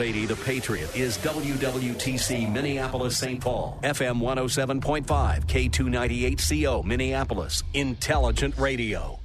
80 The Patriot is WWTC Minneapolis St. Paul, FM 107.5, K298CO Minneapolis, Intelligent Radio.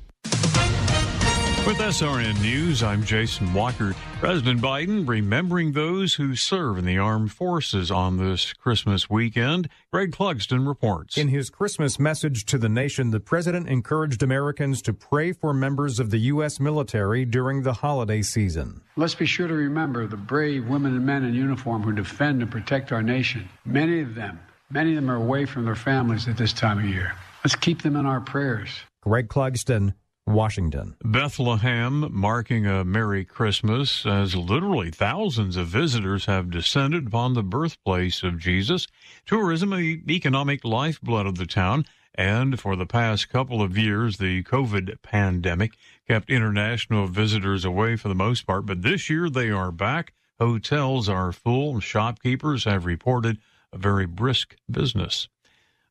With SRN News, I'm Jason Walker. President Biden remembering those who serve in the armed forces on this Christmas weekend. Greg Clugston reports. In his Christmas message to the nation, the president encouraged Americans to pray for members of the U.S. military during the holiday season. Let's be sure to remember the brave women and men in uniform who defend and protect our nation. Many of them, many of them are away from their families at this time of year. Let's keep them in our prayers. Greg Clugston, Washington. Bethlehem marking a Merry Christmas as literally thousands of visitors have descended upon the birthplace of Jesus. Tourism, the economic lifeblood of the town, and for the past couple of years, the COVID pandemic kept international visitors away for the most part, but this year they are back. Hotels are full. Shopkeepers have reported a very brisk business.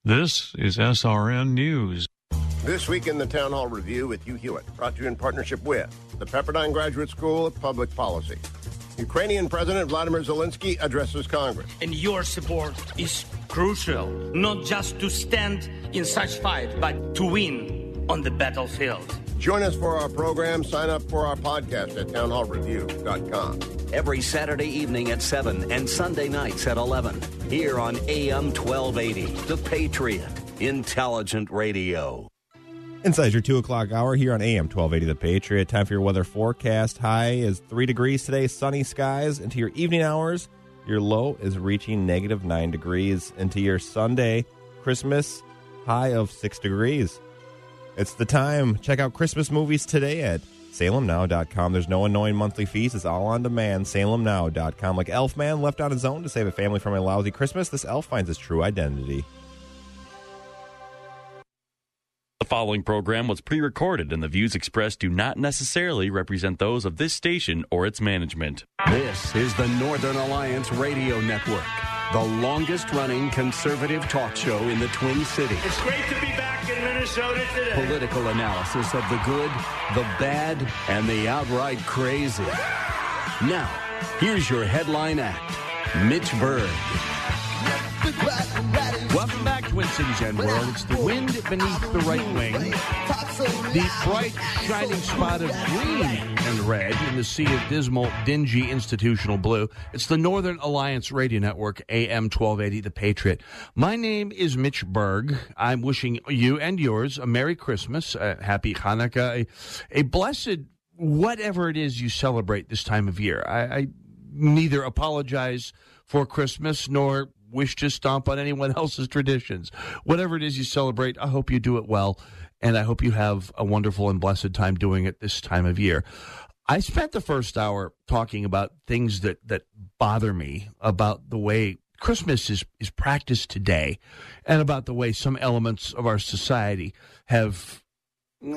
This is SRN News. This week in the Town Hall Review with Hugh Hewitt, brought to you in partnership with the Pepperdine Graduate School of Public Policy. Ukrainian President Vladimir Zelensky addresses Congress. And your support is crucial, not just to stand in such fight, but to win on the battlefield. Join us for our program. Sign up for our podcast at townhallreview.com. Every Saturday evening at 7 and Sunday nights at 11. Here on AM 1280, The Patriot, Intelligent Radio. Inside your 2 o'clock hour here on AM 1280 The Patriot. Time for your weather forecast. High is 3 degrees today, sunny skies. Into your evening hours, your low is reaching negative 9 degrees. Into your Sunday, Christmas, high of 6 degrees. It's the time. Check out Christmas movies today at salemnow.com. There's no annoying monthly fees. It's all on demand. salemnow.com. Like Elfman left on his own to save a family from a lousy Christmas, this elf finds his true identity. Following program was pre recorded, and the views expressed do not necessarily represent those of this station or its management. This is the Northern Alliance Radio Network, the longest running conservative talk show in the Twin Cities. It's great to be back in Minnesota today. Political analysis of the good, the bad, and the outright crazy. Now, here's your headline act Mitch Berg. Welcome back, Twin Cities and World. It's the wind beneath the right wing, the bright, shining spot of green and red in the sea of dismal, dingy institutional blue. It's the Northern Alliance Radio Network, AM 1280, The Patriot. My name is Mitch Berg. I'm wishing you and yours a Merry Christmas, a Happy Hanukkah, a, a blessed whatever it is you celebrate this time of year. I, I neither apologize for Christmas nor wish to stomp on anyone else's traditions. Whatever it is you celebrate, I hope you do it well, and I hope you have a wonderful and blessed time doing it this time of year. I spent the first hour talking about things that, that bother me about the way Christmas is, is practiced today and about the way some elements of our society have,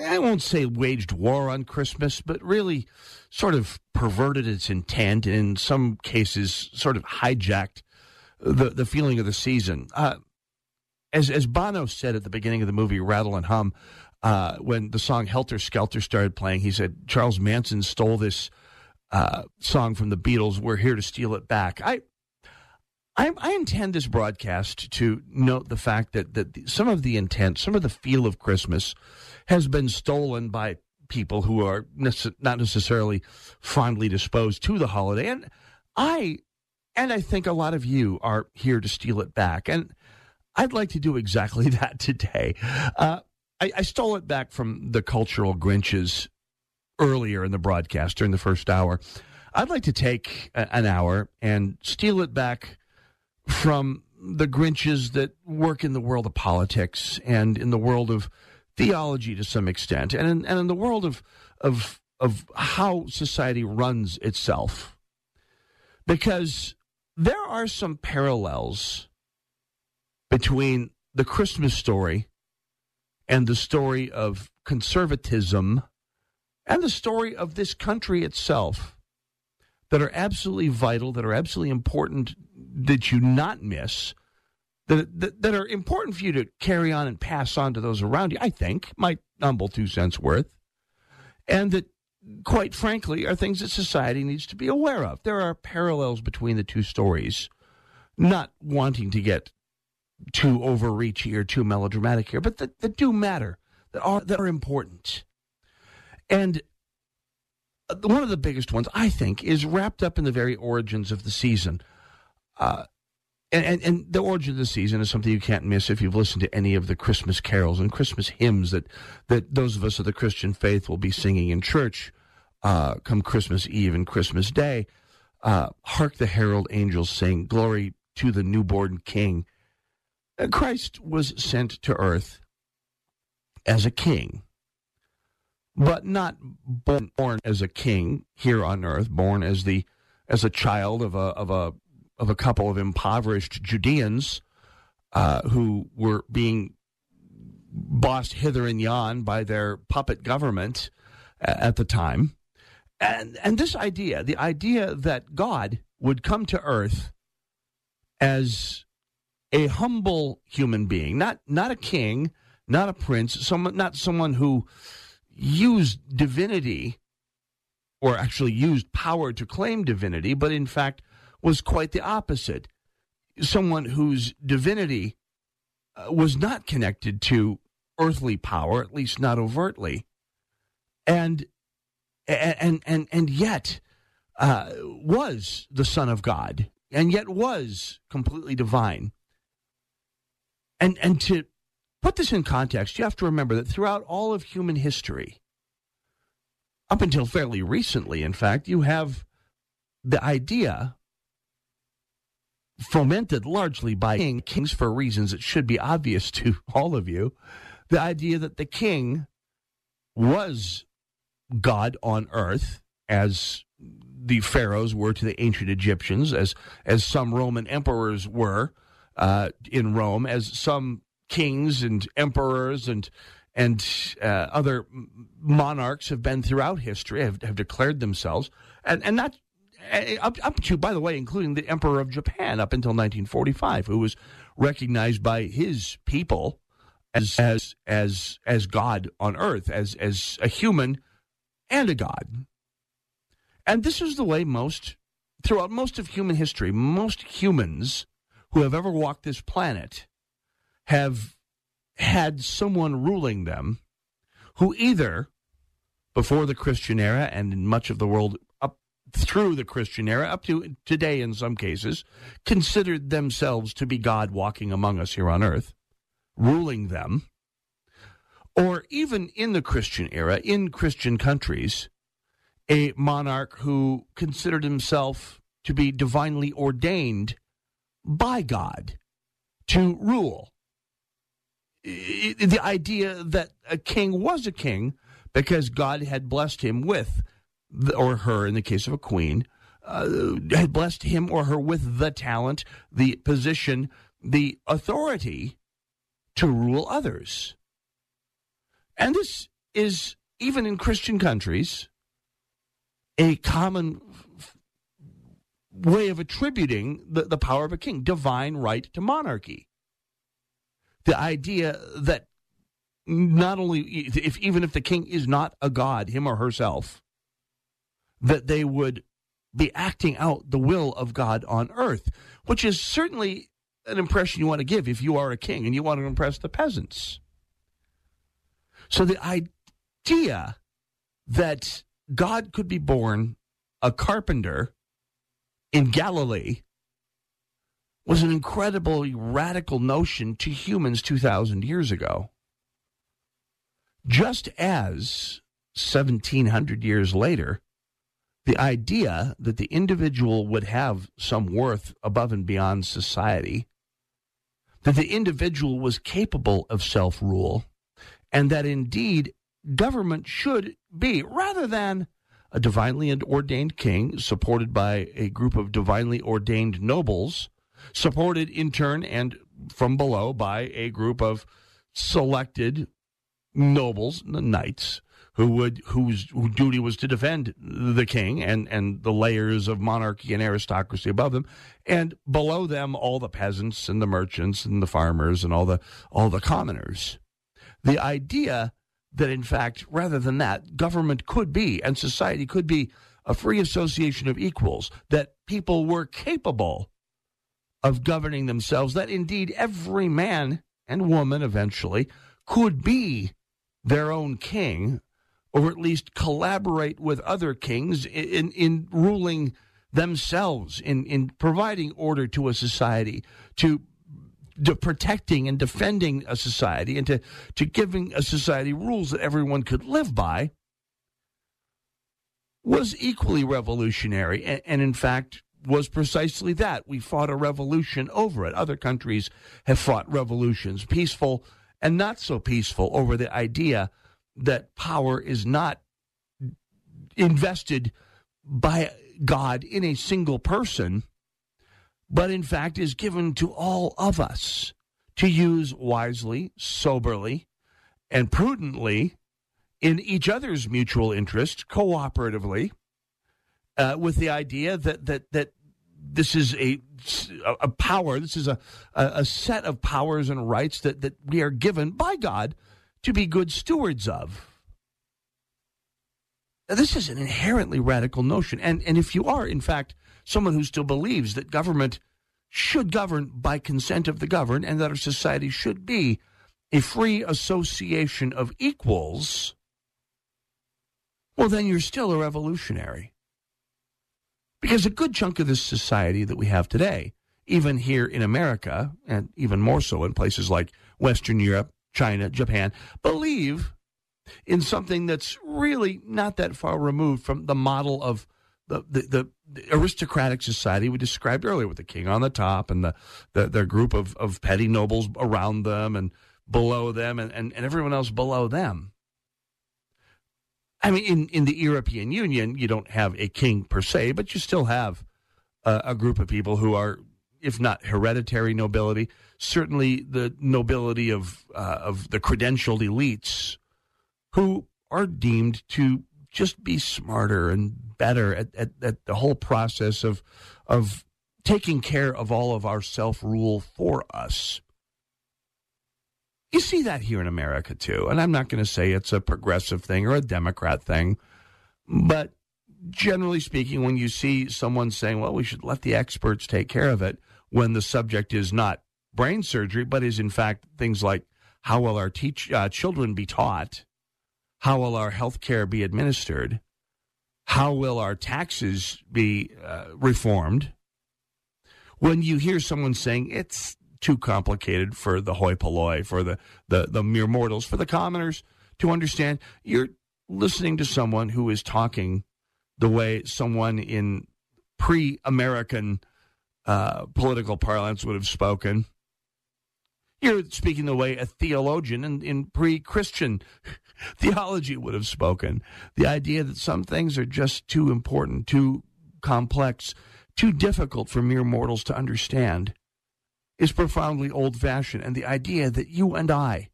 I won't say waged war on Christmas, but really sort of perverted its intent and in some cases sort of hijacked the the feeling of the season. Uh, as as Bono said at the beginning of the movie Rattle and Hum, uh, when the song Helter Skelter started playing, he said Charles Manson stole this uh, song from the Beatles. We're here to steal it back. I. I, I intend this broadcast to note the fact that, that some of the intent, some of the feel of Christmas has been stolen by people who are nece- not necessarily fondly disposed to the holiday. And I and I think a lot of you are here to steal it back. And I'd like to do exactly that today. Uh, I, I, stole it back from the cultural Grinches earlier in the broadcast during the first hour. I'd like to take a, an hour and steal it back from the Grinches that work in the world of politics and in the world of theology to some extent, and in, and in the world of, of, of how society runs itself because there are some parallels between the Christmas story and the story of conservatism and the story of this country itself that are absolutely vital, that are absolutely important that you not miss, that, that, that are important for you to carry on and pass on to those around you, I think, my humble two cents worth, and that, quite frankly, are things that society needs to be aware of. There are parallels between the two stories, not wanting to get too overreachy or too melodramatic here, but that, that do matter, that are, that are important. And uh, one of the biggest ones, I think, is wrapped up in the very origins of the season. Uh, and, and, and, the origin of the season is something you can't miss if you've listened to any of the Christmas carols and Christmas hymns that, that those of us of the Christian faith will be singing in church uh, come Christmas Eve and Christmas Day. Uh, Hark the herald angels sing, Glory to the newborn King. Uh, Christ was sent to earth as a king but not born, born as a king here on earth, born as the as a child of a of a of a couple of impoverished Judeans uh, who were being bossed hither and yon by their puppet government at the time. And and this idea, the idea that God would come to earth as a humble human being, not not a king, not a prince, someone not someone who used divinity, or actually used power to claim divinity, but in fact was quite the opposite. Someone whose divinity uh, was not connected to earthly power, at least not overtly, and and and and yet uh, was the Son of God, and yet was completely divine. And and to put this in context, you have to remember that throughout all of human history, up until fairly recently, in fact, you have the idea fomented largely by kings for reasons that should be obvious to all of you the idea that the king was God on earth, as the pharaohs were to the ancient Egyptians, as as some Roman emperors were uh, in Rome, as some kings and emperors and and uh, other monarchs have been throughout history have, have declared themselves. And and not Uh, up, up to by the way including the emperor of japan up until 1945 who was recognized by his people as as as as god on earth as as a human and a god. And this is the way most throughout most of human history most humans who have ever walked this planet have had someone ruling them who either before the Christian era and in much of the world through the Christian era up to today in some cases considered themselves to be God walking among us here on earth ruling them or even in the Christian era in Christian countries a monarch who considered himself to be divinely ordained by God to rule. The idea that a king was a king because God had blessed him with, or her in the case of a queen, uh, had blessed him or her with the talent, the position, the authority to rule others. And this is, even in Christian countries, a common way of attributing the, the power of a king, divine right to monarchy. The idea that not only, if even if the king is not a god, him or herself, that they would be acting out the will of God on earth, which is certainly an impression you want to give if you are a king and you want to impress the peasants. So the idea that God could be born a carpenter in Galilee was an incredibly radical notion to humans 2,000 years ago. Just as 1,700 years later, the idea that the individual would have some worth above and beyond society, that the individual was capable of self rule, and that indeed government should be, rather than a divinely ordained king, supported by a group of divinely ordained nobles, supported in turn and from below by a group of selected nobles, knights, who would whose whose duty was to defend the king and and the layers of monarchy and aristocracy above them, and below them all the peasants and the merchants and the farmers and all the all the commoners. The idea that in fact, rather than that, government could be and society could be a free association of equals, that people were capable of governing themselves, that indeed every man and woman eventually could be their own king, or at least collaborate with other kings in, in ruling themselves, in, in providing order to a society, to, to protecting and defending a society, and to, to giving a society rules that everyone could live by, was equally revolutionary. And, and in fact, was precisely that. We fought a revolution over it. Other countries have fought revolutions, peaceful and not so peaceful, over the idea that power is not invested by God in a single person, but in fact is given to all of us to use wisely, soberly, and prudently in each other's mutual interest, cooperatively, uh, with the idea that that that this is a a power. This is a a set of powers and rights that that we are given by God to be good stewards of. Now, this is an inherently radical notion, and and if you are in fact someone who still believes that government should govern by consent of the governed and that our society should be a free association of equals, well, then you're still a revolutionary. Because a good chunk of this society that we have today, even here in America, and even more so in places like Western Europe, China, Japan, believe in something that's really not that far removed from the model of the, the, the aristocratic society we described earlier with the king on the top and the, the, the group of, of petty nobles around them and below them and, and, and everyone else below them. I mean, in, in the European Union, you don't have a king per se, but you still have a, a group of people who are, if not hereditary nobility, certainly the nobility of uh, of the credentialed elites, who are deemed to just be smarter and better at, at, at the whole process of of taking care of all of our self rule for us. You see that here in America too. And I'm not going to say it's a progressive thing or a Democrat thing, but generally speaking, when you see someone saying, well, we should let the experts take care of it, when the subject is not brain surgery, but is in fact things like how will our teach, uh, children be taught? How will our health care be administered? How will our taxes be uh, reformed? When you hear someone saying it's too complicated for the hoi polloi, for the, the, the mere mortals, for the commoners to understand. You're listening to someone who is talking the way someone in pre American uh, political parlance would have spoken. You're speaking the way a theologian in, in pre Christian theology would have spoken. The idea that some things are just too important, too complex, too difficult for mere mortals to understand is profoundly old fashioned. And the idea that you and I,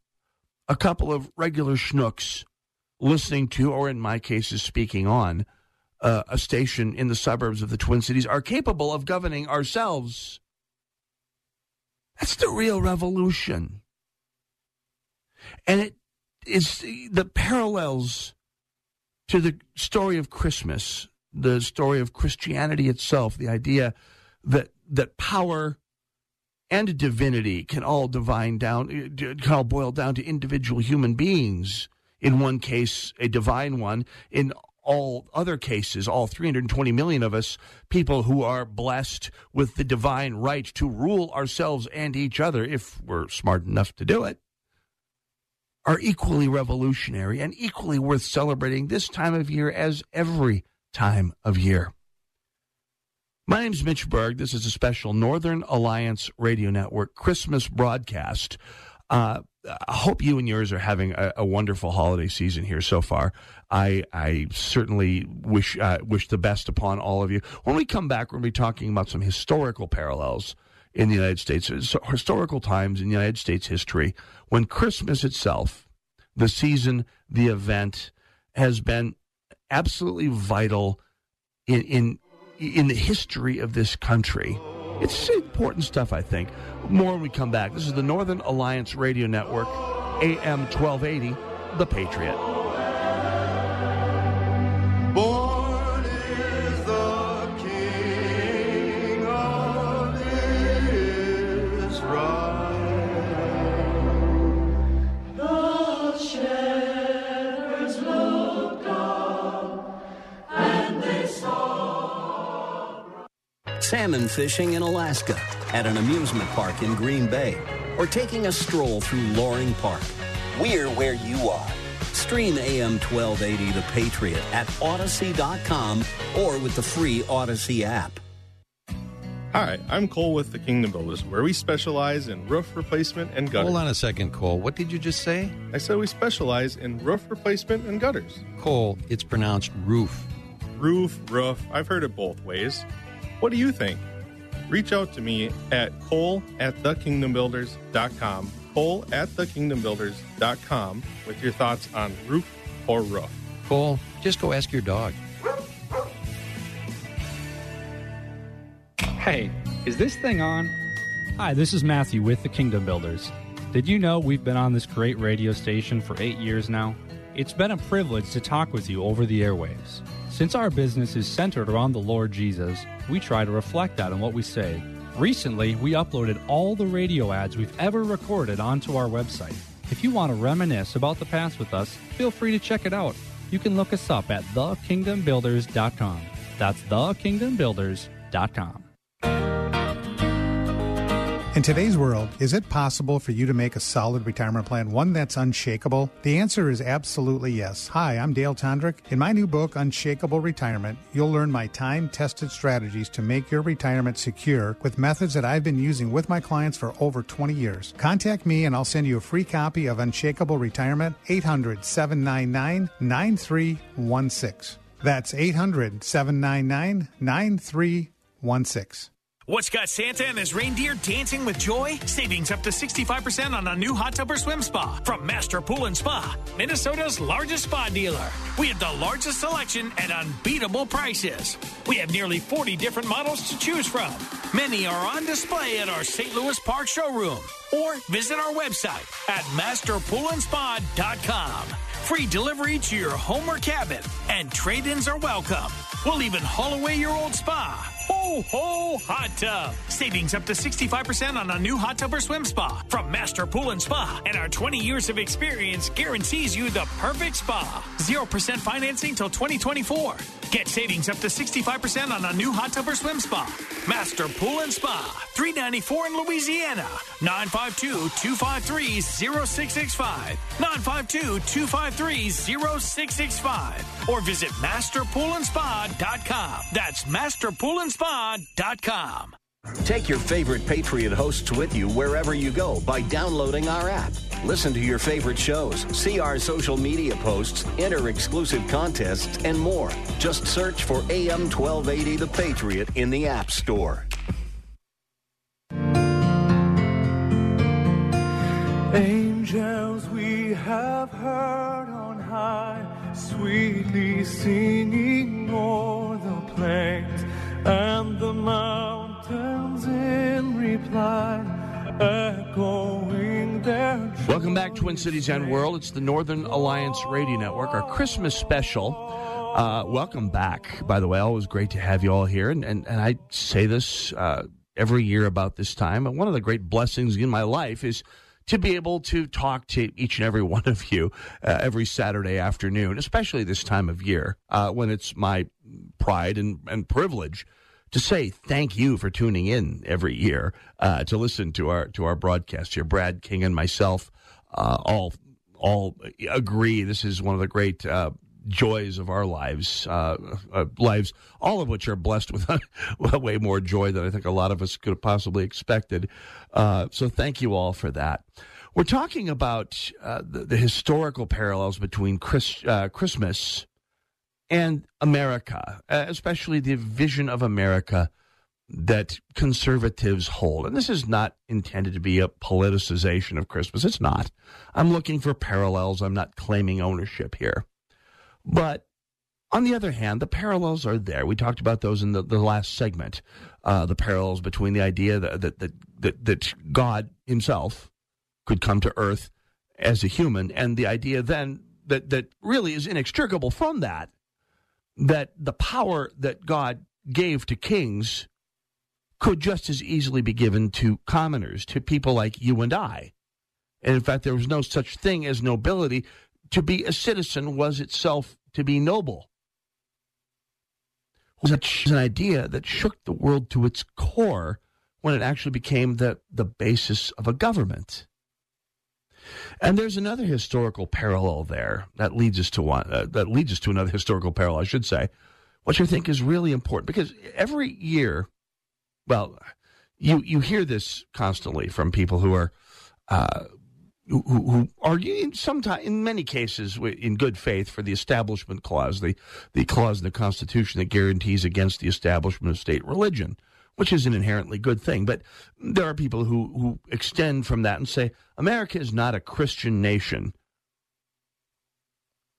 a couple of regular schnooks, listening to, or in my cases, speaking on, uh, a station in the suburbs of the Twin Cities, are capable of governing ourselves. That's the real revolution. And it is the parallels to the story of Christmas, the story of Christianity itself, the idea that that power and divinity can all divine down can all boil down to individual human beings. In one case, a divine one. In all other cases, all 320 million of us, people who are blessed with the divine right to rule ourselves and each other, if we're smart enough to do it, are equally revolutionary and equally worth celebrating this time of year as every time of year. My name is Mitch Berg. This is a special Northern Alliance Radio Network Christmas broadcast. Uh, I hope you and yours are having a, a, wonderful holiday season here so far. I I certainly wish uh, wish the best upon all of you. When we come back, we're going to be talking about some historical parallels in the United States, so historical times in United States history when Christmas itself, the season, the event, has been absolutely vital in in in the history of this country. It's important stuff, I think. More when we come back. This is the Northern Alliance Radio Network, AM 1280, The Patriot. Salmon fishing in Alaska, at an amusement park in Green Bay, or taking a stroll through Loring Park. We're where you are. Stream AM 1280 The Patriot at Audacy.com or with the free Audacy app. Hi, I'm Cole with the Kingdom Builders, where we specialize in roof replacement and gutters. Hold on a second, Cole. What did you just say? I said we specialize in roof replacement and gutters. Cole, it's pronounced roof. Roof, roof. I've heard it both ways. What do you think? Reach out to me at cole at thekingdombuilders.com. Cole at thekingdombuilders.com with your thoughts on roof or roof. Cole, just go ask your dog. Hey, is this thing on? Hi, this is Matthew with the Kingdom Builders. Did you know we've been on this great radio station for eight years now? It's been a privilege to talk with you over the airwaves. Since our business is centered around the Lord Jesus, we try to reflect that in what we say. Recently, we uploaded all the radio ads we've ever recorded onto our website. If you want to reminisce about the past with us, feel free to check it out. You can look us up at thekingdombuilders.com. That's thekingdombuilders.com. In today's world, is it possible for you to make a solid retirement plan, one that's unshakable? The answer is absolutely yes. Hi, I'm Dale Tondrick. In my new book, Unshakable Retirement, you'll learn my time tested strategies to make your retirement secure with methods that I've been using with my clients for over 20 years. Contact me and I'll send you a free copy of Unshakable Retirement, 800 799 9316. That's 800 799 9316. What's got Santa and his reindeer dancing with joy? Savings up to 65% on a new hot tub or swim spa from Master Pool and Spa, Minnesota's largest spa dealer. We have the largest selection at unbeatable prices. We have nearly 40 different models to choose from. Many are on display at our St. Louis Park showroom or visit our website at masterpoolandspa.com. Free delivery to your home or cabin, and trade ins are welcome. We'll even haul away your old spa. Ho, ho, hot tub. Savings up to 65% on a new hot tub or swim spa from Master Pool and Spa. And our 20 years of experience guarantees you the perfect spa. 0% financing till 2024. Get savings up to 65% on a new hot tub or swim spa. Master Pool and Spa. 394 in Louisiana. 952-253-0665. 952-253-0665. Or visit masterpoolandspa.com. That's masterpoolandspa.com. Take your favorite Patriot hosts with you wherever you go by downloading our app. Listen to your favorite shows, see our social media posts, enter exclusive contests, and more. Just search for AM 1280 The Patriot in the App Store. Angels we have heard on high, sweetly singing o'er the plains and the mountains in reply, echoing their. Welcome back, Twin Cities and World. It's the Northern Alliance Radio Network, our Christmas special. Uh, welcome back, by the way. Always great to have you all here. And, and, and I say this uh, every year about this time. And one of the great blessings in my life is to be able to talk to each and every one of you uh, every Saturday afternoon, especially this time of year uh, when it's my pride and, and privilege to say thank you for tuning in every year uh, to listen to our to our broadcast here. Brad King and myself uh, all all agree this is one of the great uh, joys of our lives, uh, uh, lives, all of which are blessed with way more joy than I think a lot of us could have possibly expected. Uh, so thank you all for that. We're talking about uh, the, the, historical parallels between Chris, uh, Christmas and America, uh, especially the vision of America that conservatives hold. And this is not intended to be a politicization of Christmas. It's not. I'm looking for parallels. I'm not claiming ownership here. But on the other hand, the parallels are there. We talked about those in the, the last segment. Uh, the parallels between the idea that, that, that, that, God himself could come to earth as a human and the idea then that, that really is inextricable from that, that the power that God gave to kings could just as easily be given to commoners, to people like you and I. And in fact, there was no such thing as nobility. To be a citizen was itself to be noble. Such an idea that shook the world to its core when it actually became the, the basis of a government. And there's another historical parallel there that leads us to one uh, that leads us to another historical parallel, I should say, which I think is really important because every year well, you you hear this constantly from people who are uh, who, who argue in sometimes in many cases in good faith for the establishment clause, the the clause in the Constitution that guarantees against the establishment of state religion, which is an inherently good thing. But there are people who who extend from that and say America is not a Christian nation.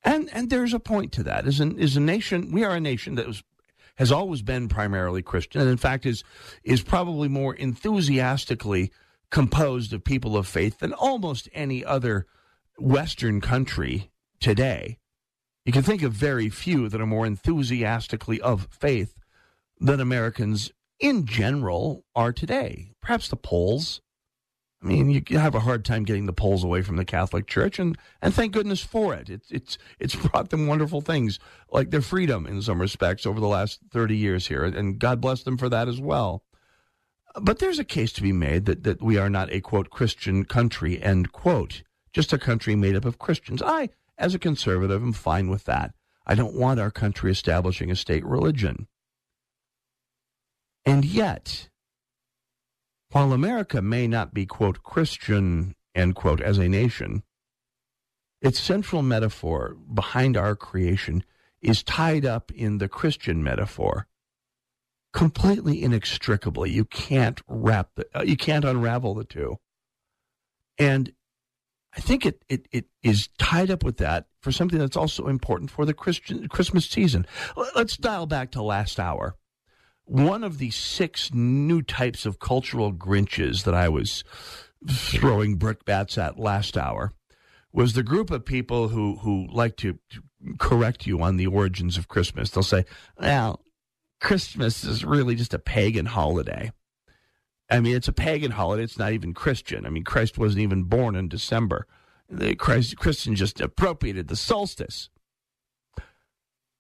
And and there's a point to that. Is an is a nation we are a nation that was has always been primarily Christian, and in fact is is probably more enthusiastically composed of people of faith than almost any other Western country today. You can think of very few that are more enthusiastically of faith than Americans in general are today. Perhaps the Poles, I mean, you have a hard time getting the Poles away from the Catholic Church, and, and thank goodness for it. It's it's it's brought them wonderful things, like their freedom in some respects over the last thirty years here, and God bless them for that as well. But there's a case to be made that that we are not a quote Christian country end quote, just a country made up of Christians. I, as a conservative, am fine with that. I don't want our country establishing a state religion, and yet while America may not be, quote, Christian, end quote, as a nation, its central metaphor behind our creation is tied up in the Christian metaphor completely inextricably. You can't wrap the, uh, you can't unravel the two. And I think it, it, it is tied up with that for something that's also important for the Christian Christmas season. Let's dial back to last hour one of the six new types of cultural Grinches that I was throwing brickbats at last hour was the group of people who, who like to, to correct you on the origins of Christmas. They'll say, well, Christmas is really just a pagan holiday. I mean, it's a pagan holiday. It's not even Christian. I mean, Christ wasn't even born in December. The Christ, Christians just appropriated the solstice.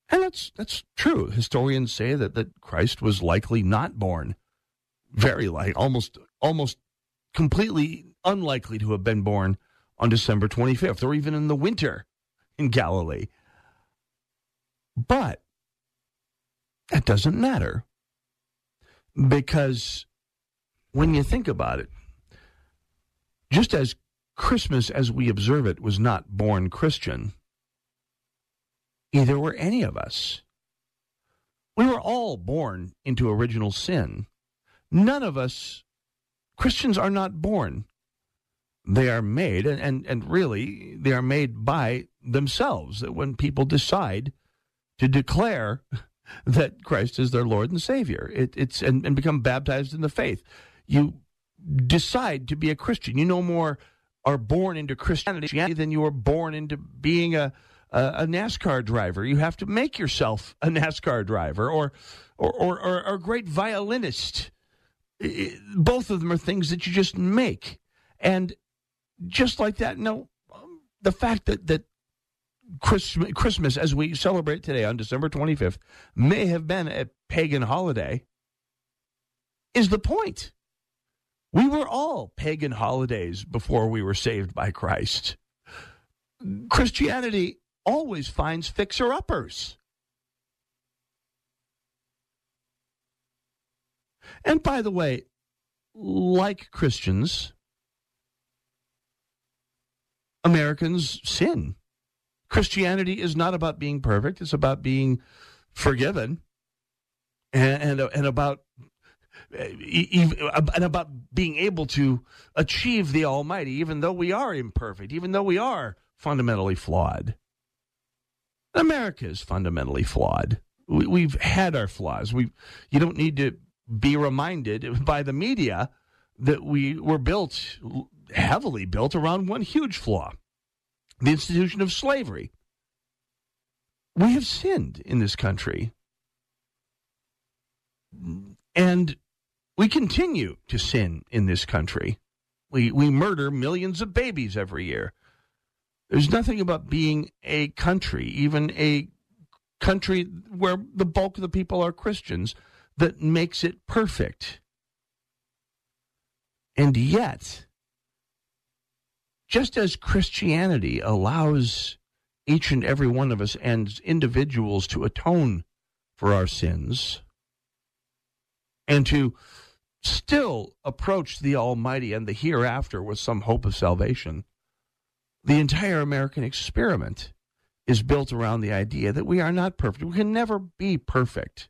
And that's that's true. Historians say that, that Christ was likely not born. Very like almost almost completely unlikely to have been born on December 25th or even in the winter in Galilee. But that doesn't matter because when you think about it, just as Christmas as we observe it was not born Christian, Either were any of us. We were all born into original sin. None of us, Christians are not born. They are made, and, and, and really, they are made by themselves. That when people decide to declare that Christ is their Lord and Savior, it, it's and, and become baptized in the faith, you decide to be a Christian. You no more are born into Christianity than you are born into being a a, NASCAR driver. You have to make yourself a NASCAR driver or, or, or, or, a great violinist. Both of them are things that you just make. And just like that, no, um, the fact that, that Christmas, Christmas, as we celebrate today on December 25th, may have been a pagan holiday is the point. We were all pagan holidays before we were saved by Christ. Christianity always finds fixer uppers. And by the way, like Christians, Americans sin. Christianity is not about being perfect, it's about being forgiven and, and, and about and about being able to achieve the Almighty, even though we are imperfect, even though we are fundamentally flawed. America is fundamentally flawed. We, have had our flaws. We, you don't need to be reminded by the media that we were built heavily built around one huge flaw: the institution of slavery. We have sinned in this country, and we continue to sin in this country. We, we murder millions of babies every year. There's nothing about being a country, even a country where the bulk of the people are Christians, that makes it perfect. And yet, just as Christianity allows each and every one of us and individuals to atone for our sins and to still approach the Almighty and the hereafter with some hope of salvation, the entire American experiment is built around the idea that we are not perfect. We can never be perfect.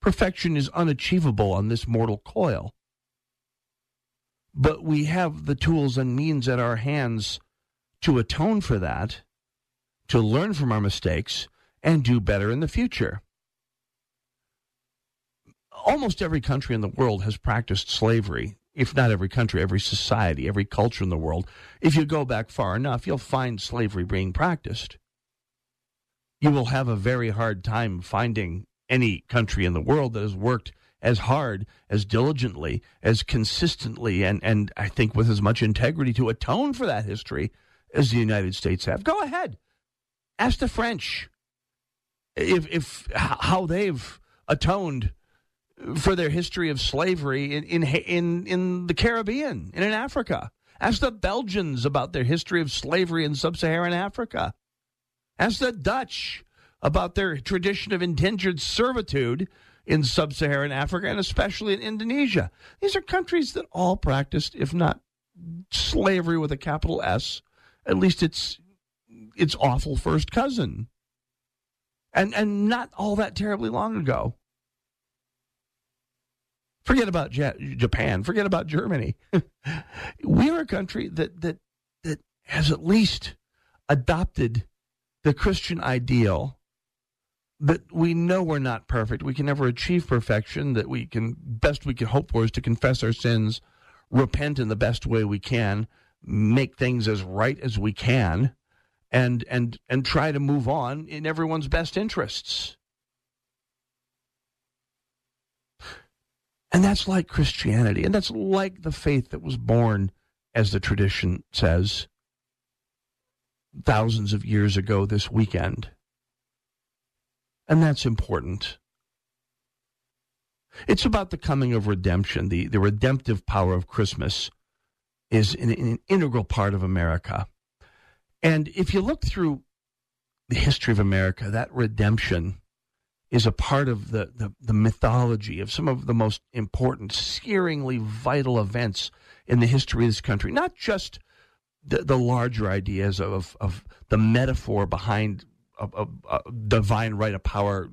Perfection is unachievable on this mortal coil. But we have the tools and means at our hands to atone for that, to learn from our mistakes, and do better in the future almost every country in the world has practiced slavery. If not every country, every society, every culture in the world. If you go back far enough, you'll find slavery being practiced. You will have a very hard time finding any country in the world that has worked as hard, as diligently, as consistently, and, and I think with as much integrity to atone for that history as the United States have. Go ahead. Ask the French if, if how they've atoned for their history of slavery in, in, in, in the Caribbean and in Africa. Ask the Belgians about their history of slavery in sub Saharan Africa. Ask the Dutch about their tradition of indentured servitude in sub Saharan Africa and especially in Indonesia. These are countries that all practiced, if not slavery with a capital S, at least it's its awful first cousin. And, and not all that terribly long ago. Forget about Japan. Forget about Germany. we are a country that that that has at least adopted the Christian ideal that we know we're not perfect. We can never achieve perfection. That we can best we can hope for is to confess our sins, repent in the best way we can, make things as right as we can, and and and try to move on in everyone's best interests. And that's like Christianity. And that's like the faith that was born, as the tradition says, thousands of years ago this weekend. And that's important. It's about the coming of redemption. The, the redemptive power of Christmas is an, an integral part of America. And if you look through the history of America, that redemption is a part of the, the, the, mythology of some of the most important, scaringly vital events in the history of this country. Not just the, the larger ideas of, of the metaphor behind a, a, divine right of power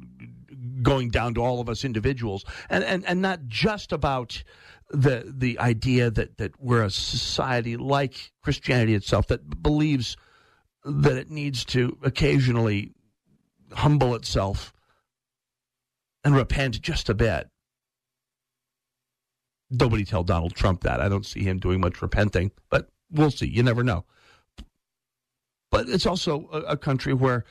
going down to all of us individuals, and, and, and not just about the the idea that, that we're a society like Christianity itself that believes that it needs to occasionally humble itself and repent just a bit. Nobody tell Donald Trump that. I don't see him doing much repenting, but we'll see. You never know. But it's also a, a country where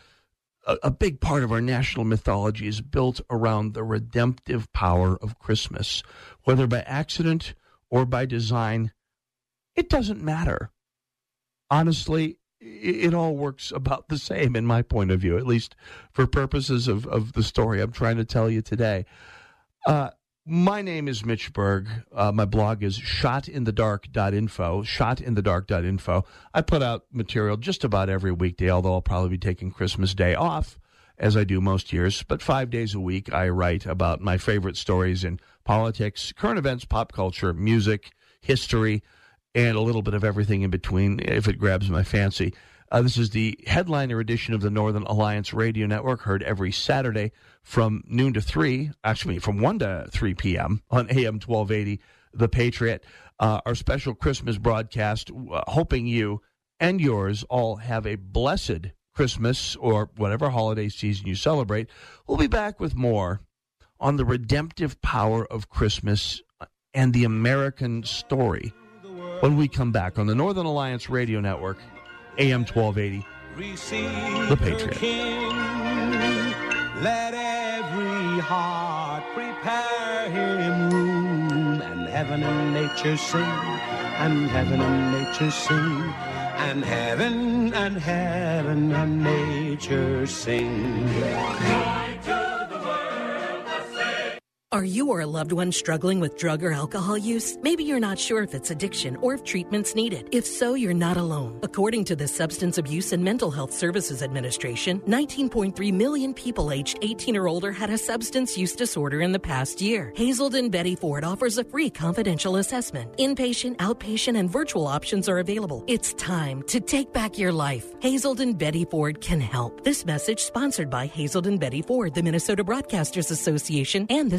a, a big part of our national mythology is built around the redemptive power of Christmas, whether by accident or by design. It doesn't matter. Honestly, it all works about the same in my point of view, at least for purposes of, of the story I'm trying to tell you today. Uh, my name is Mitch Berg. Uh, my blog is shotinthedark.info, shotinthedark.info. I put out material just about every weekday, although I'll probably be taking Christmas Day off, as I do most years. But five days a week, I write about my favorite stories in politics, current events, pop culture, music, history, and a little bit of everything in between if it grabs my fancy. Uh, this is the headliner edition of the Northern Alliance Radio Network, heard every Saturday from noon to 3, actually from 1 to 3 p.m. on AM 1280, The Patriot. Uh, our special Christmas broadcast, uh, hoping you and yours all have a blessed Christmas or whatever holiday season you celebrate. We'll be back with more on the redemptive power of Christmas and the American story when we come back on the Northern Alliance Radio Network, AM 1280, The Patriot. Heart prepare him room, and heaven and nature sing, and heaven and nature sing, and heaven and heaven and nature sing. Are you or a loved one struggling with drug or alcohol use? Maybe you're not sure if it's addiction or if treatment's needed. If so, you're not alone. According to the Substance Abuse and Mental Health Services Administration, 19.3 million people aged 18 or older had a substance use disorder in the past year. Hazelden Betty Ford offers a free confidential assessment. Inpatient, outpatient, and virtual options are available. It's time to take back your life. Hazelden Betty Ford can help. This message sponsored by Hazelden Betty Ford, the Minnesota Broadcasters Association, and the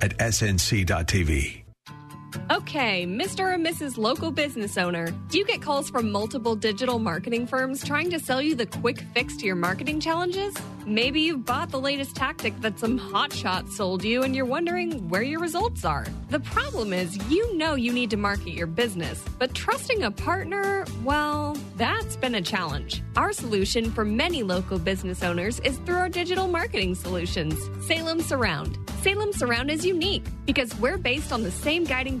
at snc.tv. Okay, Mr. and Mrs. Local Business Owner, do you get calls from multiple digital marketing firms trying to sell you the quick fix to your marketing challenges? Maybe you've bought the latest tactic that some hotshot sold you and you're wondering where your results are. The problem is, you know you need to market your business, but trusting a partner, well, that's been a challenge. Our solution for many local business owners is through our digital marketing solutions, Salem Surround. Salem Surround is unique because we're based on the same guiding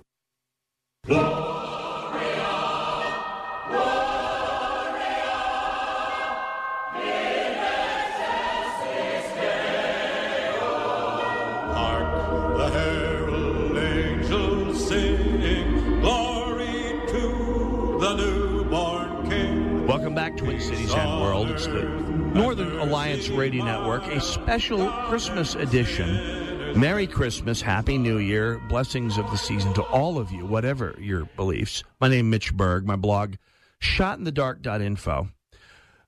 Welcome back, Twin Cities and World. It's the Northern Alliance Radio Network, a special Christmas edition. Merry Christmas, Happy New Year, blessings of the season to all of you, whatever your beliefs. My name is Mitch Berg, my blog, shotinthedark.info.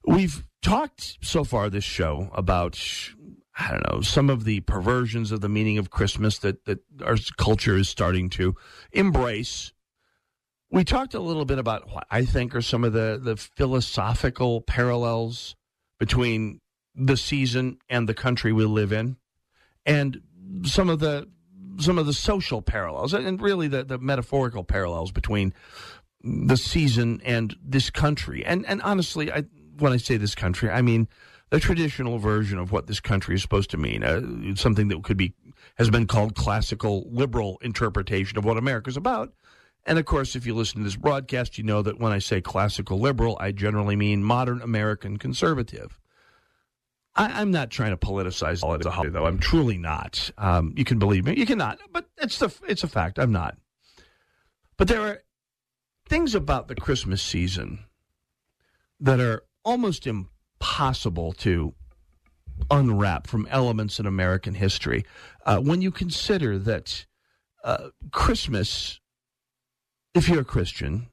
We've talked so far this show about, I don't know, some of the perversions of the meaning of Christmas that, that our culture is starting to embrace. We talked a little bit about what I think are some of the, the philosophical parallels between the season and the country we live in, and some of the some of the social parallels, and really the, the metaphorical parallels between the season and this country. And and honestly, I when I say this country, I mean the traditional version of what this country is supposed to mean. Uh, something that could be has been called classical liberal interpretation of what America's about. And of course, if you listen to this broadcast, you know that when I say classical liberal, I generally mean modern American conservative. I, am not trying to politicize all of it as a holiday, though. I'm truly not. Um, you can believe me, you cannot, but it's the it's a fact. I'm not. But there are things about the Christmas season that are almost impossible to unwrap from elements in American history. Uh, when you consider that uh, Christmas, if you're a Christian,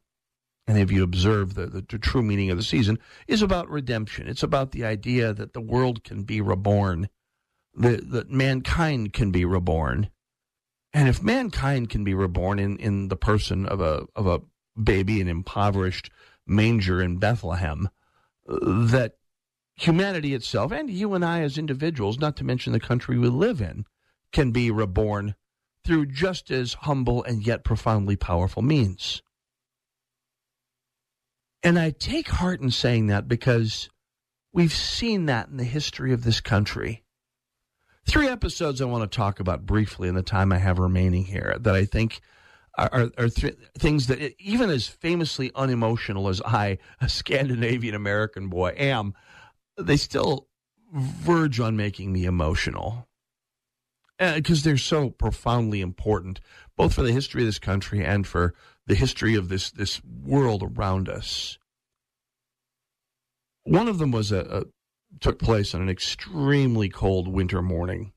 and if you observe the, the, the, true meaning of the season, is about redemption. It's about the idea that the world can be reborn, that, that mankind can be reborn. And if mankind can be reborn in, in the person of a, of a baby, an impoverished manger in Bethlehem, that humanity itself, and you and I as individuals, not to mention the country we live in, can be reborn through just as humble and yet profoundly powerful means. And I take heart in saying that because we've seen that in the history of this country. Three episodes I want to talk about briefly in the time I have remaining here that I think are, are th- things that, even as famously unemotional as I, a Scandinavian American boy, am, they still verge on making me emotional because uh, they're so profoundly important, both for the history of this country and for the history of this this world around us. One of them was a, a took place on an extremely cold winter morning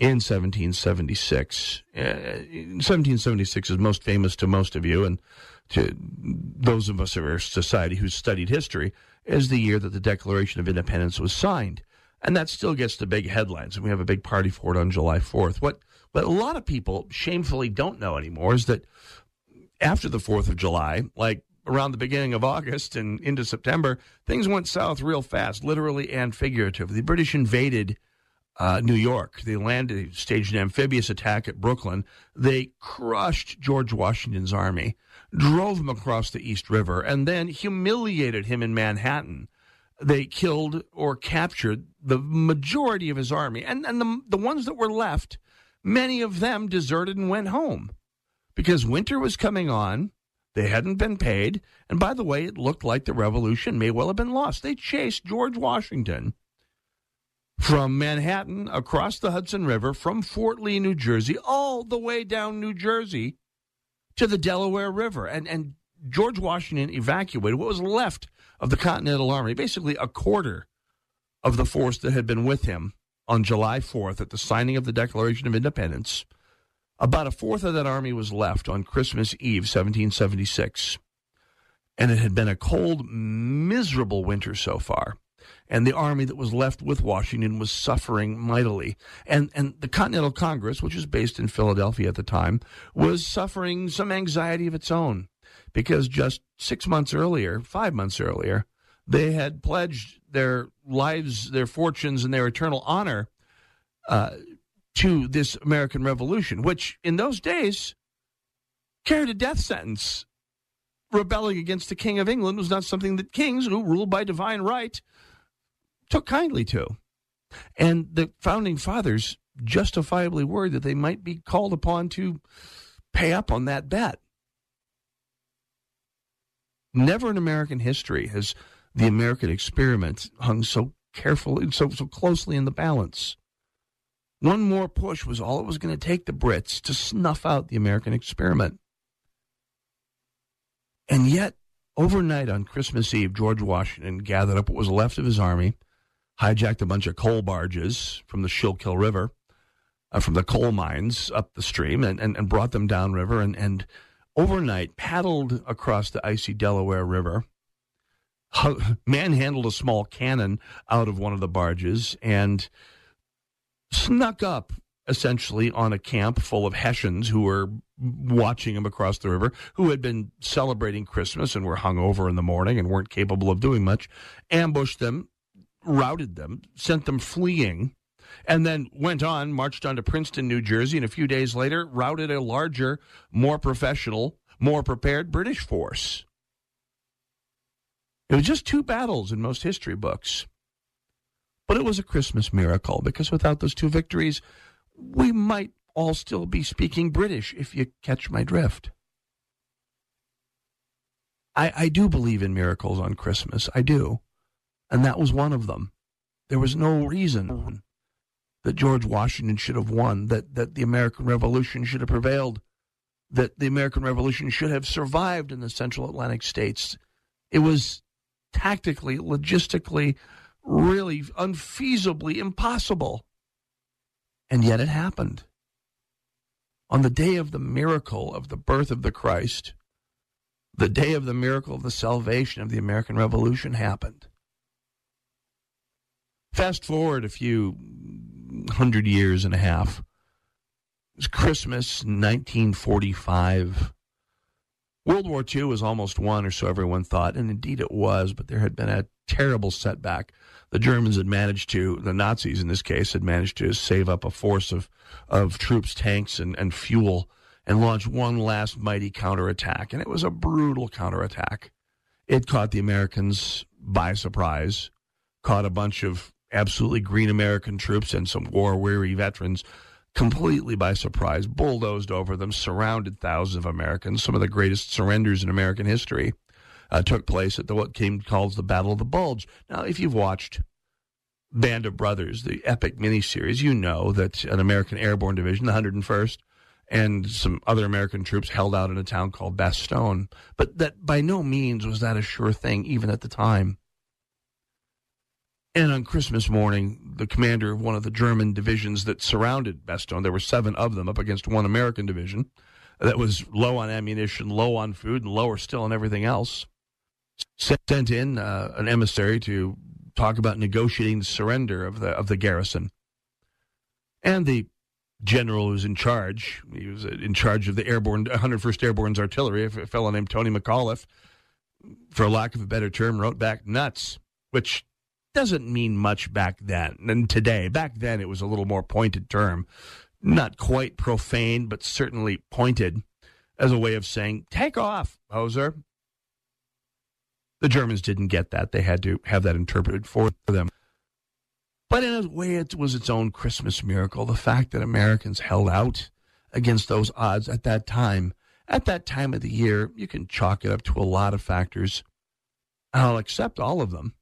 in 1776. Uh, 1776 is most famous to most of you, and to those of us of our society who studied history, is the year that the Declaration of Independence was signed. And that still gets the big headlines, and we have a big party for it on July 4th. What, what a lot of people shamefully don't know anymore is that after the 4th of July, like around the beginning of August and into September, things went south real fast, literally and figuratively. The British invaded uh, New York. They landed, staged an amphibious attack at Brooklyn. They crushed George Washington's army, drove him across the East River, and then humiliated him in Manhattan. They killed or captured the majority of his army. And, and the, the ones that were left, many of them deserted and went home because winter was coming on. They hadn't been paid. And by the way, it looked like the revolution may well have been lost. They chased George Washington from Manhattan across the Hudson River from Fort Lee, New Jersey, all the way down New Jersey to the Delaware River. And, and George Washington evacuated what was left of the Continental Army, basically a quarter of the force that had been with him on July 4th at the signing of the Declaration of Independence. About a fourth of that army was left on Christmas Eve, 1776. And it had been a cold, miserable winter so far and the army that was left with Washington was suffering mightily. And, and the Continental Congress, which was based in Philadelphia at the time, was suffering some anxiety of its own because just six months earlier, five months earlier, they had pledged their lives, their fortunes, and their eternal honor uh, to this American Revolution, which in those days carried a death sentence. Rebelling against the King of England was not something that kings, who ruled by divine right, took kindly to. And the founding fathers justifiably worried that they might be called upon to pay up on that bet. Never in American history has the American experiment hung so carefully, so, so closely in the balance. One more push was all it was going to take the Brits to snuff out the American experiment. And yet, overnight on Christmas Eve, George Washington gathered up what was left of his army hijacked a bunch of coal barges from the Schuylkill River, uh, from the coal mines up the stream, and, and, and brought them downriver and, and overnight paddled across the icy Delaware River, manhandled a small cannon out of one of the barges, and snuck up essentially on a camp full of Hessians who were watching him across the river, who had been celebrating Christmas and were hungover in the morning and weren't capable of doing much, ambushed them, routed them, sent them fleeing, and then went on, marched on to Princeton, New Jersey, and a few days later routed a larger, more professional, more prepared British force. It was just two battles in most history books. But it was a Christmas miracle because without those two victories, we might all still be speaking British, if you catch my drift. I, I do believe in miracles on Christmas. I do. And that was one of them. There was no reason that George Washington should have won, that, that the American Revolution should have prevailed, that the American Revolution should have survived in the Central Atlantic states. It was tactically, logistically, really unfeasibly impossible. And yet it happened. On the day of the miracle of the birth of the Christ, the day of the miracle of the salvation of the American Revolution happened. Fast forward a few hundred years and a half. It was Christmas 1945. World War II was almost won, or so everyone thought, and indeed it was, but there had been a terrible setback. The Germans had managed to, the Nazis in this case, had managed to save up a force of, of troops, tanks, and, and fuel and launch one last mighty counterattack. And it was a brutal counterattack. It caught the Americans by surprise, caught a bunch of absolutely green American troops and some war weary veterans completely by surprise, bulldozed over them, surrounded thousands of Americans. Some of the greatest surrenders in American history uh, took place at the what came called the Battle of the Bulge. Now, if you've watched Band of Brothers, the epic miniseries, you know that an American Airborne Division, the 101st, and some other American troops held out in a town called Bastogne. But that by no means was that a sure thing, even at the time. And on Christmas morning, the commander of one of the German divisions that surrounded Bastogne, there were seven of them up against one American division that was low on ammunition, low on food, and lower still on everything else, sent in uh, an emissary to talk about negotiating the surrender of the of the garrison. And the general who was in charge, he was in charge of the airborne 101st Airborne's artillery, a fellow named Tony McAuliffe, for lack of a better term, wrote back nuts, which doesn't mean much back then than today. Back then, it was a little more pointed term, not quite profane, but certainly pointed as a way of saying, take off, hoser. The Germans didn't get that. They had to have that interpreted for them. But in a way, it was its own Christmas miracle. The fact that Americans held out against those odds at that time. At that time of the year, you can chalk it up to a lot of factors. I'll accept all of them.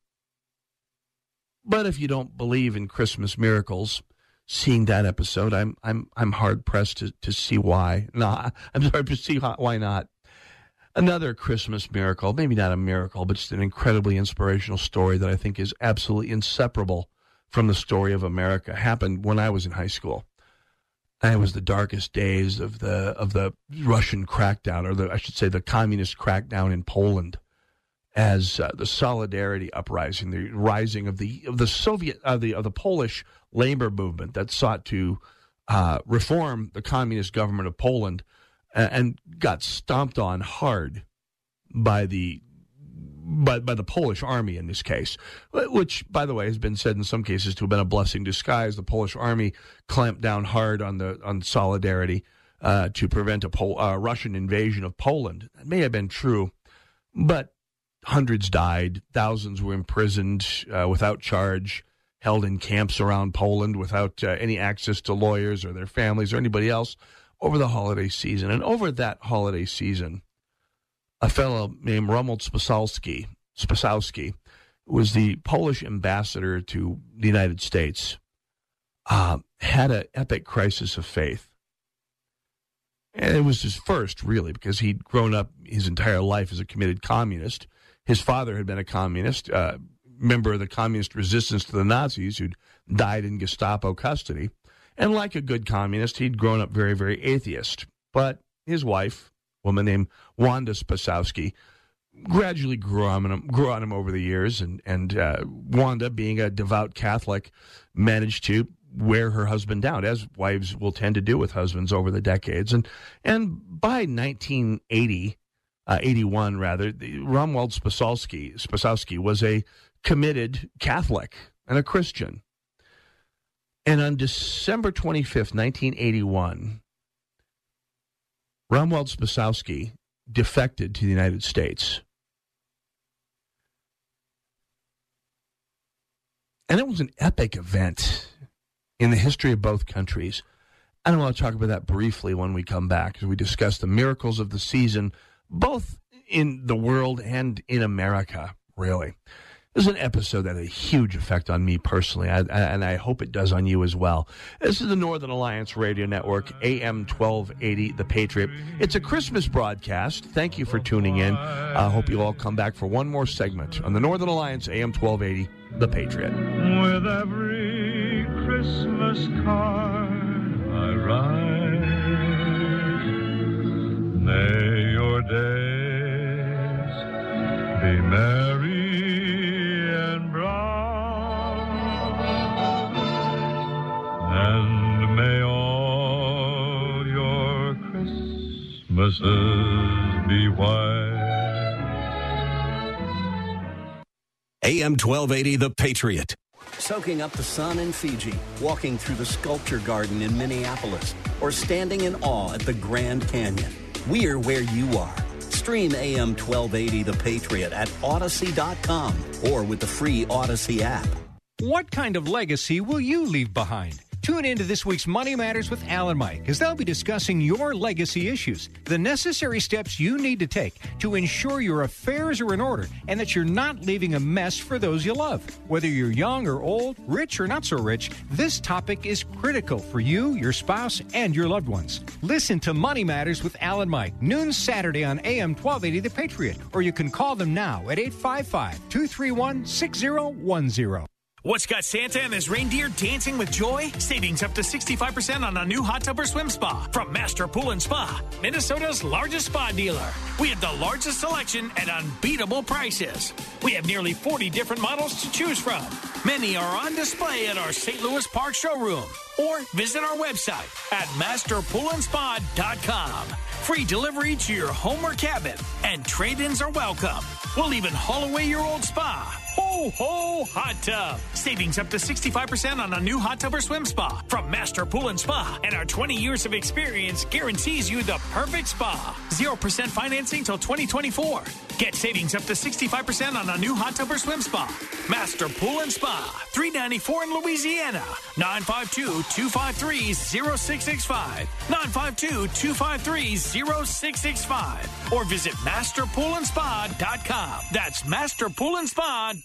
But if you don't believe in Christmas miracles, seeing that episode, I'm I'm I'm hard pressed to, to see why. No, I'm sorry to see why not. Another Christmas miracle, maybe not a miracle, but just an incredibly inspirational story that I think is absolutely inseparable from the story of America happened when I was in high school. It was the darkest days of the of the Russian crackdown, or the I should say the communist crackdown in Poland as uh, the solidarity uprising, the rising of the of the Soviet of the of the Polish labor movement that sought to uh, reform the communist government of Poland, and, and got stomped on hard by the by, by the Polish army in this case, which, by the way, has been said in some cases to have been a blessing disguised. The Polish army clamped down hard on the on solidarity uh, to prevent a Pol- uh, Russian invasion of Poland. That may have been true, but hundreds died, thousands were imprisoned uh, without charge, held in camps around Poland without uh, any access to lawyers or their families or anybody else over the holiday season. And over that holiday season, a fellow named Romuald Spasalski, Spasowski was the Polish ambassador to the United States, uh, had an epic crisis of faith. And it was his first, really, because he'd grown up his entire life as a committed communist his father had been a communist, uh, member of the communist resistance to the Nazis who'd died in Gestapo custody. And like a good communist, he'd grown up very, very atheist. But his wife, a woman named Wanda Spasowski, gradually grew on him, grew on him over the years. And, and uh, Wanda, being a devout Catholic, managed to wear her husband down, as wives will tend to do with husbands over the decades. And, and by 1980, uh, 81 rather, Romuald Spasalski, Spasowski was a committed Catholic and a Christian. And on December 25th, 1981, Romuald Spasowski defected to the United States. And it was an epic event in the history of both countries. And I want to talk about that briefly when we come back as we discuss the miracles of the season, both in the world and in America, really. This is an episode that had a huge effect on me personally, I, and I hope it does on you as well. This is the Northern Alliance Radio Network, AM 1280, The Patriot. It's a Christmas broadcast. Thank you for tuning in. I hope you all come back for one more segment on the Northern Alliance, AM 1280, The Patriot. With every Christmas card may your days be merry and bright, and may all your Christmases be white. AM 1280, The Patriot. Soaking up the sun in Fiji, walking through the sculpture garden in Minneapolis, or standing in awe at the Grand Canyon. We're where you are. Stream AM 1280 The Patriot at Odyssey.com or with the free Odyssey app. What kind of legacy will you leave behind? Tune into this week's Money Matters with Alan Mike as they'll be discussing your legacy issues, the necessary steps you need to take to ensure your affairs are in order and that you're not leaving a mess for those you love. Whether you're young or old, rich or not so rich, this topic is critical for you, your spouse, and your loved ones. Listen to Money Matters with Alan Mike, noon Saturday on AM 1280 The Patriot, or you can call them now at 855 231 6010. What's got Santa and his reindeer dancing with joy? Savings up to 65% on a new hot tub or swim spa from Master Pool and Spa, Minnesota's largest spa dealer. We have the largest selection at unbeatable prices. We have nearly 40 different models to choose from. Many are on display at our St. Louis Park showroom or visit our website at masterpoolandspa.com. Free delivery to your home or cabin, and trade ins are welcome. We'll even haul away your old spa. Ho, ho, hot tub. Savings up to 65% on a new hot tub or swim spa from Master Pool and Spa. And our 20 years of experience guarantees you the perfect spa. 0% financing till 2024. Get savings up to 65% on a new hot tub or swim spa. Master Pool and Spa. 394 in Louisiana. 952-253-0665. 952-253-0665. Or visit masterpoolandspa.com. That's masterpoolandspa.com.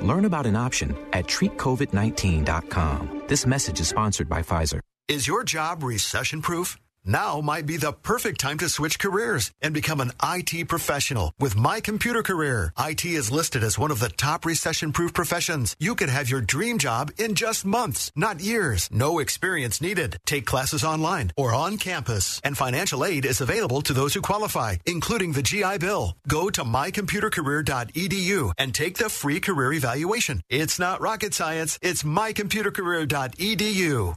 Learn about an option at treatcovid19.com. This message is sponsored by Pfizer. Is your job recession proof? Now might be the perfect time to switch careers and become an IT professional with My Computer Career. IT is listed as one of the top recession proof professions. You could have your dream job in just months, not years. No experience needed. Take classes online or on campus, and financial aid is available to those who qualify, including the GI Bill. Go to mycomputercareer.edu and take the free career evaluation. It's not rocket science, it's mycomputercareer.edu.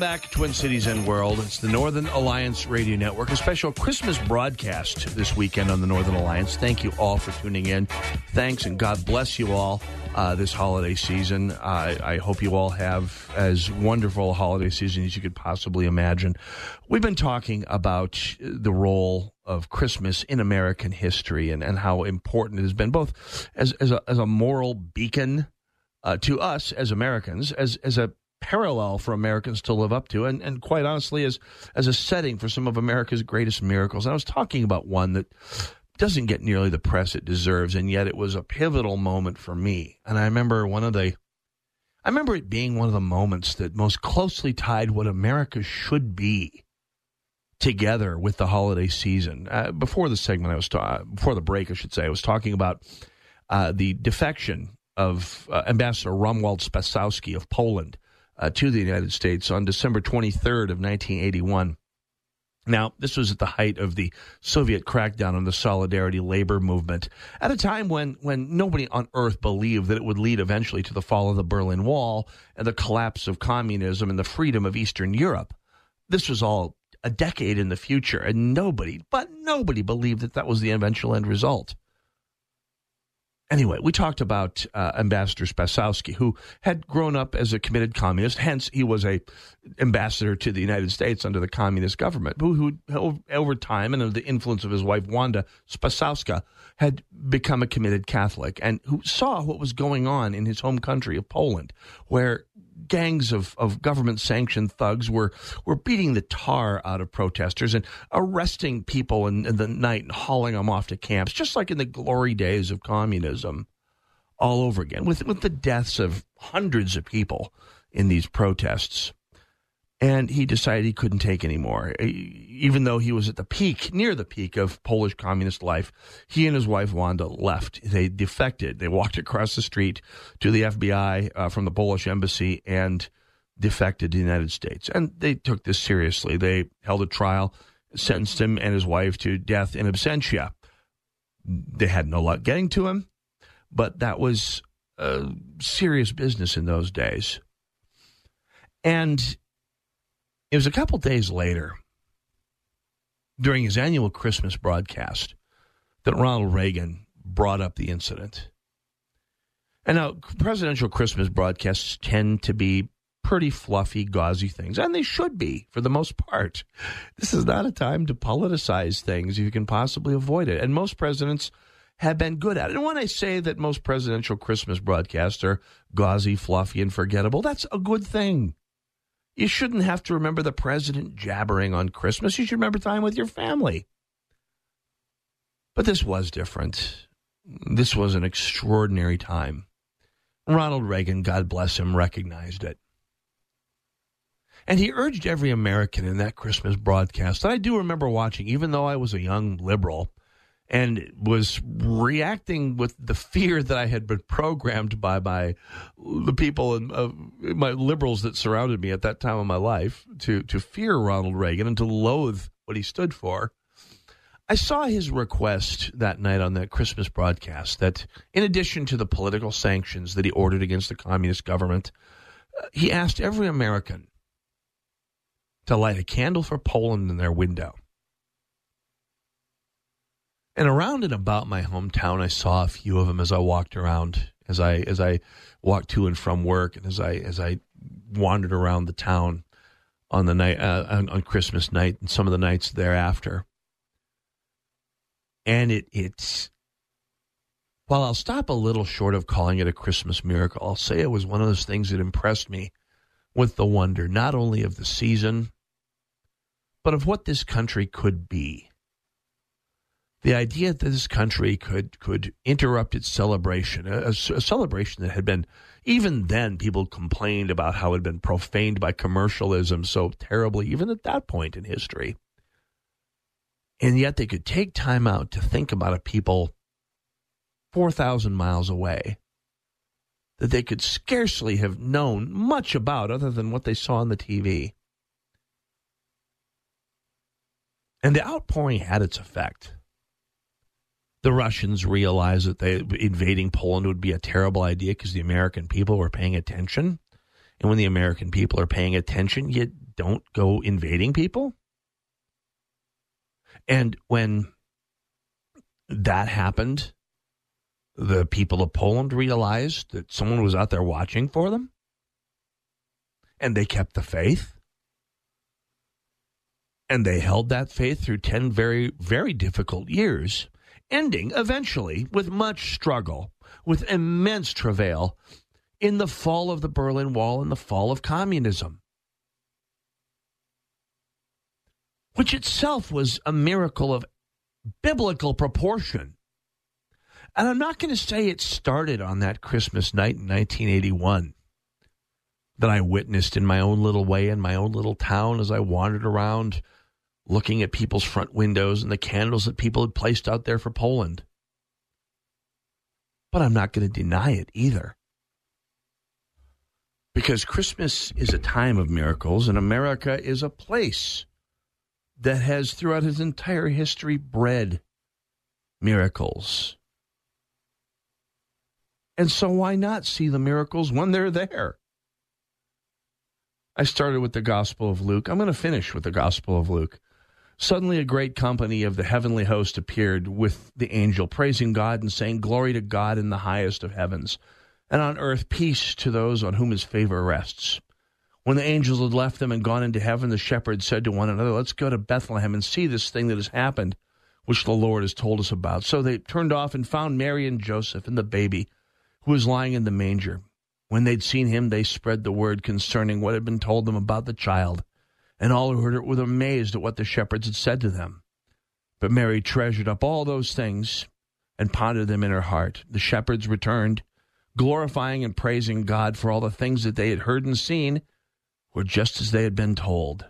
Welcome back to Twin Cities and World. It's the Northern Alliance Radio Network, a special Christmas broadcast this weekend on the Northern Alliance. Thank you all for tuning in. Thanks and God bless you all uh, this holiday season. Uh, I hope you all have as wonderful a holiday season as you could possibly imagine. We've been talking about the role of Christmas in American history and, and how important it has been, both as, as, a, as a moral beacon uh, to us as Americans, as, as a parallel for Americans to live up to, and, and quite honestly, as as a setting for some of America's greatest miracles. And I was talking about one that doesn't get nearly the press it deserves, and yet it was a pivotal moment for me. And I remember one of the, I remember it being one of the moments that most closely tied what America should be together with the holiday season. Uh, before the segment, I was ta- before the break, I should say, I was talking about uh, the defection of uh, Ambassador Romuald Spasowski of Poland uh, to the United States on December 23rd of 1981. Now, this was at the height of the Soviet crackdown on the Solidarity labor movement, at a time when, when nobody on earth believed that it would lead eventually to the fall of the Berlin Wall and the collapse of communism and the freedom of Eastern Europe. This was all a decade in the future, and nobody, but nobody believed that that was the eventual end result. Anyway, we talked about uh, Ambassador Spasowski, who had grown up as a committed communist. Hence, he was a ambassador to the United States under the communist government. Who, who over time, and under the influence of his wife Wanda Spasowska, had become a committed Catholic, and who saw what was going on in his home country of Poland, where gangs of, of government sanctioned thugs were, were beating the tar out of protesters and arresting people in, in the night and hauling them off to camps, just like in the glory days of communism, all over again, with, with the deaths of hundreds of people in these protests and he decided he couldn't take anymore. Even though he was at the peak, near the peak of Polish communist life, he and his wife Wanda left. They defected. They walked across the street to the FBI uh, from the Polish embassy and defected to the United States. And they took this seriously. They held a trial, sentenced him and his wife to death in absentia. They had no luck getting to him, but that was serious business in those days. And it was a couple days later, during his annual Christmas broadcast, that Ronald Reagan brought up the incident. And now, presidential Christmas broadcasts tend to be pretty fluffy, gauzy things, and they should be for the most part. This is not a time to politicize things if you can possibly avoid it. And most presidents have been good at it. And when I say that most presidential Christmas broadcasts are gauzy, fluffy, and forgettable, that's a good thing. You shouldn't have to remember the president jabbering on Christmas. You should remember time with your family. But this was different. This was an extraordinary time. Ronald Reagan, God bless him, recognized it. And he urged every American in that Christmas broadcast I do remember watching, even though I was a young liberal and was reacting with the fear that I had been programmed by by the people and uh, my liberals that surrounded me at that time of my life to to fear Ronald Reagan and to loathe what he stood for. I saw his request that night on that Christmas broadcast that, in addition to the political sanctions that he ordered against the communist government, uh, he asked every American to light a candle for Poland in their window. And around and about my hometown, I saw a few of them as I walked around, as I as I walked to and from work, and as I as I wandered around the town on the night uh, on, on Christmas night and some of the nights thereafter. And it it's while I'll stop a little short of calling it a Christmas miracle, I'll say it was one of those things that impressed me with the wonder not only of the season, but of what this country could be the idea that this country could could interrupt its celebration, a, a, celebration that had been even then people complained about how it had been profaned by commercialism so terribly, even at that point in history. And yet they could take time out to think about a people four thousand miles away that they could scarcely have known much about other than what they saw on the TV. And the outpouring had its effect the Russians realized that they invading Poland would be a terrible idea because the American people were paying attention. And when the American people are paying attention, you don't go invading people. And when that happened, the people of Poland realized that someone was out there watching for them. And they kept the faith. And they held that faith through 10 very, very difficult years ending eventually with much struggle, with immense travail, in the fall of the Berlin Wall and the fall of communism, which itself was a miracle of biblical proportion. And I'm not going to say it started on that Christmas night in 1981 that I witnessed in my own little way in my own little town as I wandered around looking at people's front windows and the candles that people had placed out there for Poland. But I'm not going to deny it either. Because Christmas is a time of miracles, and America is a place that has, throughout its entire history, bred miracles. And so, why not see the miracles when they're there? I started with the Gospel of Luke. I'm going to finish with the Gospel of Luke. Suddenly, a great company of the heavenly host appeared with the angel, praising God and saying, Glory to God in the highest of heavens, and on earth peace to those on whom his favor rests. When the angels had left them and gone into heaven, the shepherds said to one another, Let's go to Bethlehem and see this thing that has happened, which the Lord has told us about. So they turned off and found Mary and Joseph and the baby, who was lying in the manger. When they'd seen him, they spread the word concerning what had been told them about the child. And all who heard it were amazed at what the shepherds had said to them. But Mary treasured up all those things and pondered them in her heart. The shepherds returned, glorifying and praising God for all the things that they had heard and seen were just as they had been told.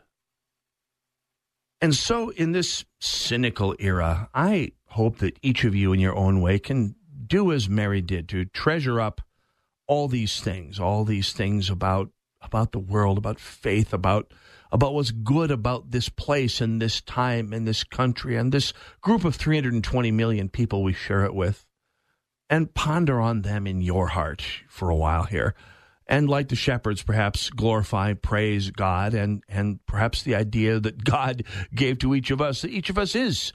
And so, in this cynical era, I hope that each of you, in your own way, can do as Mary did to treasure up all these things, all these things about about the world, about faith, about about what's good about this place and this time and this country and this group of 320 million people we share it with, and ponder on them in your heart for a while here and like the shepherds, perhaps glorify, praise God, and and perhaps the idea that God gave to each of us that each of us is,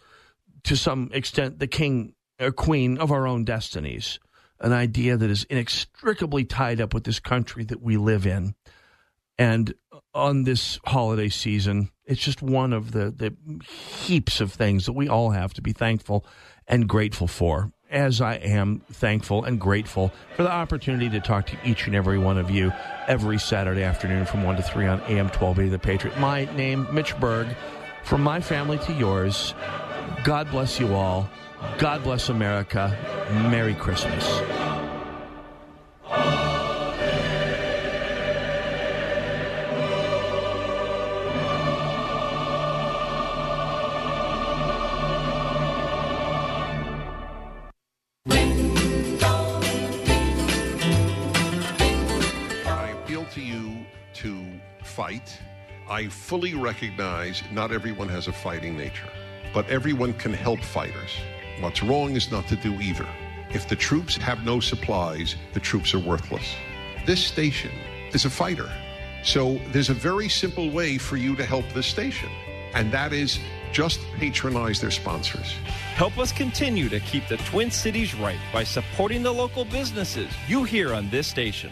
to some extent, the king or queen of our own destinies. An idea that is inextricably tied up with this country that we live in. And on this holiday season, it's just one of the, the heaps of things that we all have to be thankful and grateful for as I am thankful and grateful for the opportunity to talk to each and every one of you every Saturday afternoon from 1 to 3 on AM 1280 The Patriot. My name, Mitch Berg. From my family to yours, God bless you all. God bless America. Merry Christmas. I fully recognize not everyone has a fighting nature, but everyone can help fighters. What's wrong is not to do either. If the troops have no supplies, the troops are worthless. This station is a fighter. So there's a very simple way for you to help this station, and that is just patronize their sponsors. Help us continue to keep the Twin Cities right by supporting the local businesses you hear on this station.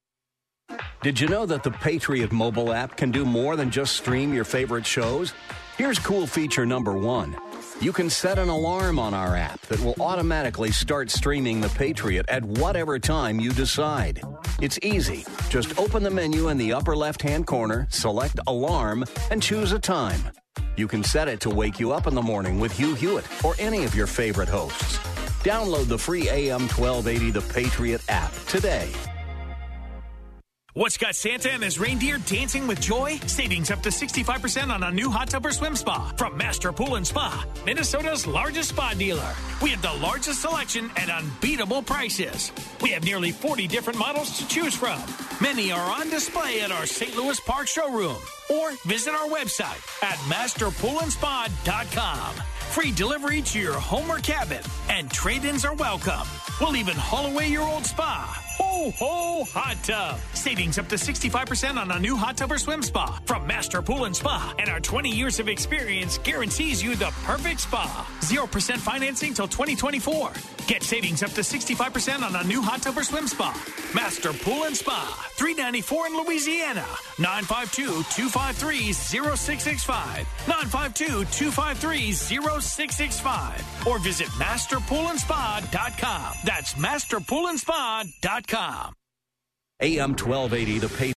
Did you know that the Patriot mobile app can do more than just stream your favorite shows? Here's cool feature number one. You can set an alarm on our app that will automatically start streaming The Patriot at whatever time you decide. It's easy. Just open the menu in the upper left hand corner, select Alarm, and choose a time. You can set it to wake you up in the morning with Hugh Hewitt or any of your favorite hosts. Download the free AM 1280 The Patriot app today. What's got Santa and his reindeer dancing with joy? Savings up to 65% on a new hot tub or swim spa from Master Pool and Spa, Minnesota's largest spa dealer. We have the largest selection at unbeatable prices. We have nearly 40 different models to choose from. Many are on display at our St. Louis Park showroom or visit our website at masterpoolandspa.com. Free delivery to your home or cabin, and trade ins are welcome. We'll even haul away your old spa. Ho, ho, hot tub. Savings up to 65% on a new hot tub or swim spa from Master Pool and Spa. And our 20 years of experience guarantees you the perfect spa. 0% financing till 2024. Get savings up to 65% on a new hot tub or swim spa. Master Pool and Spa. 394 in Louisiana. 952 253 0665. 952 253 0665. Or visit masterpoolandspa.com. That's masterpoolandspa.com. AM 1280, The Patriot.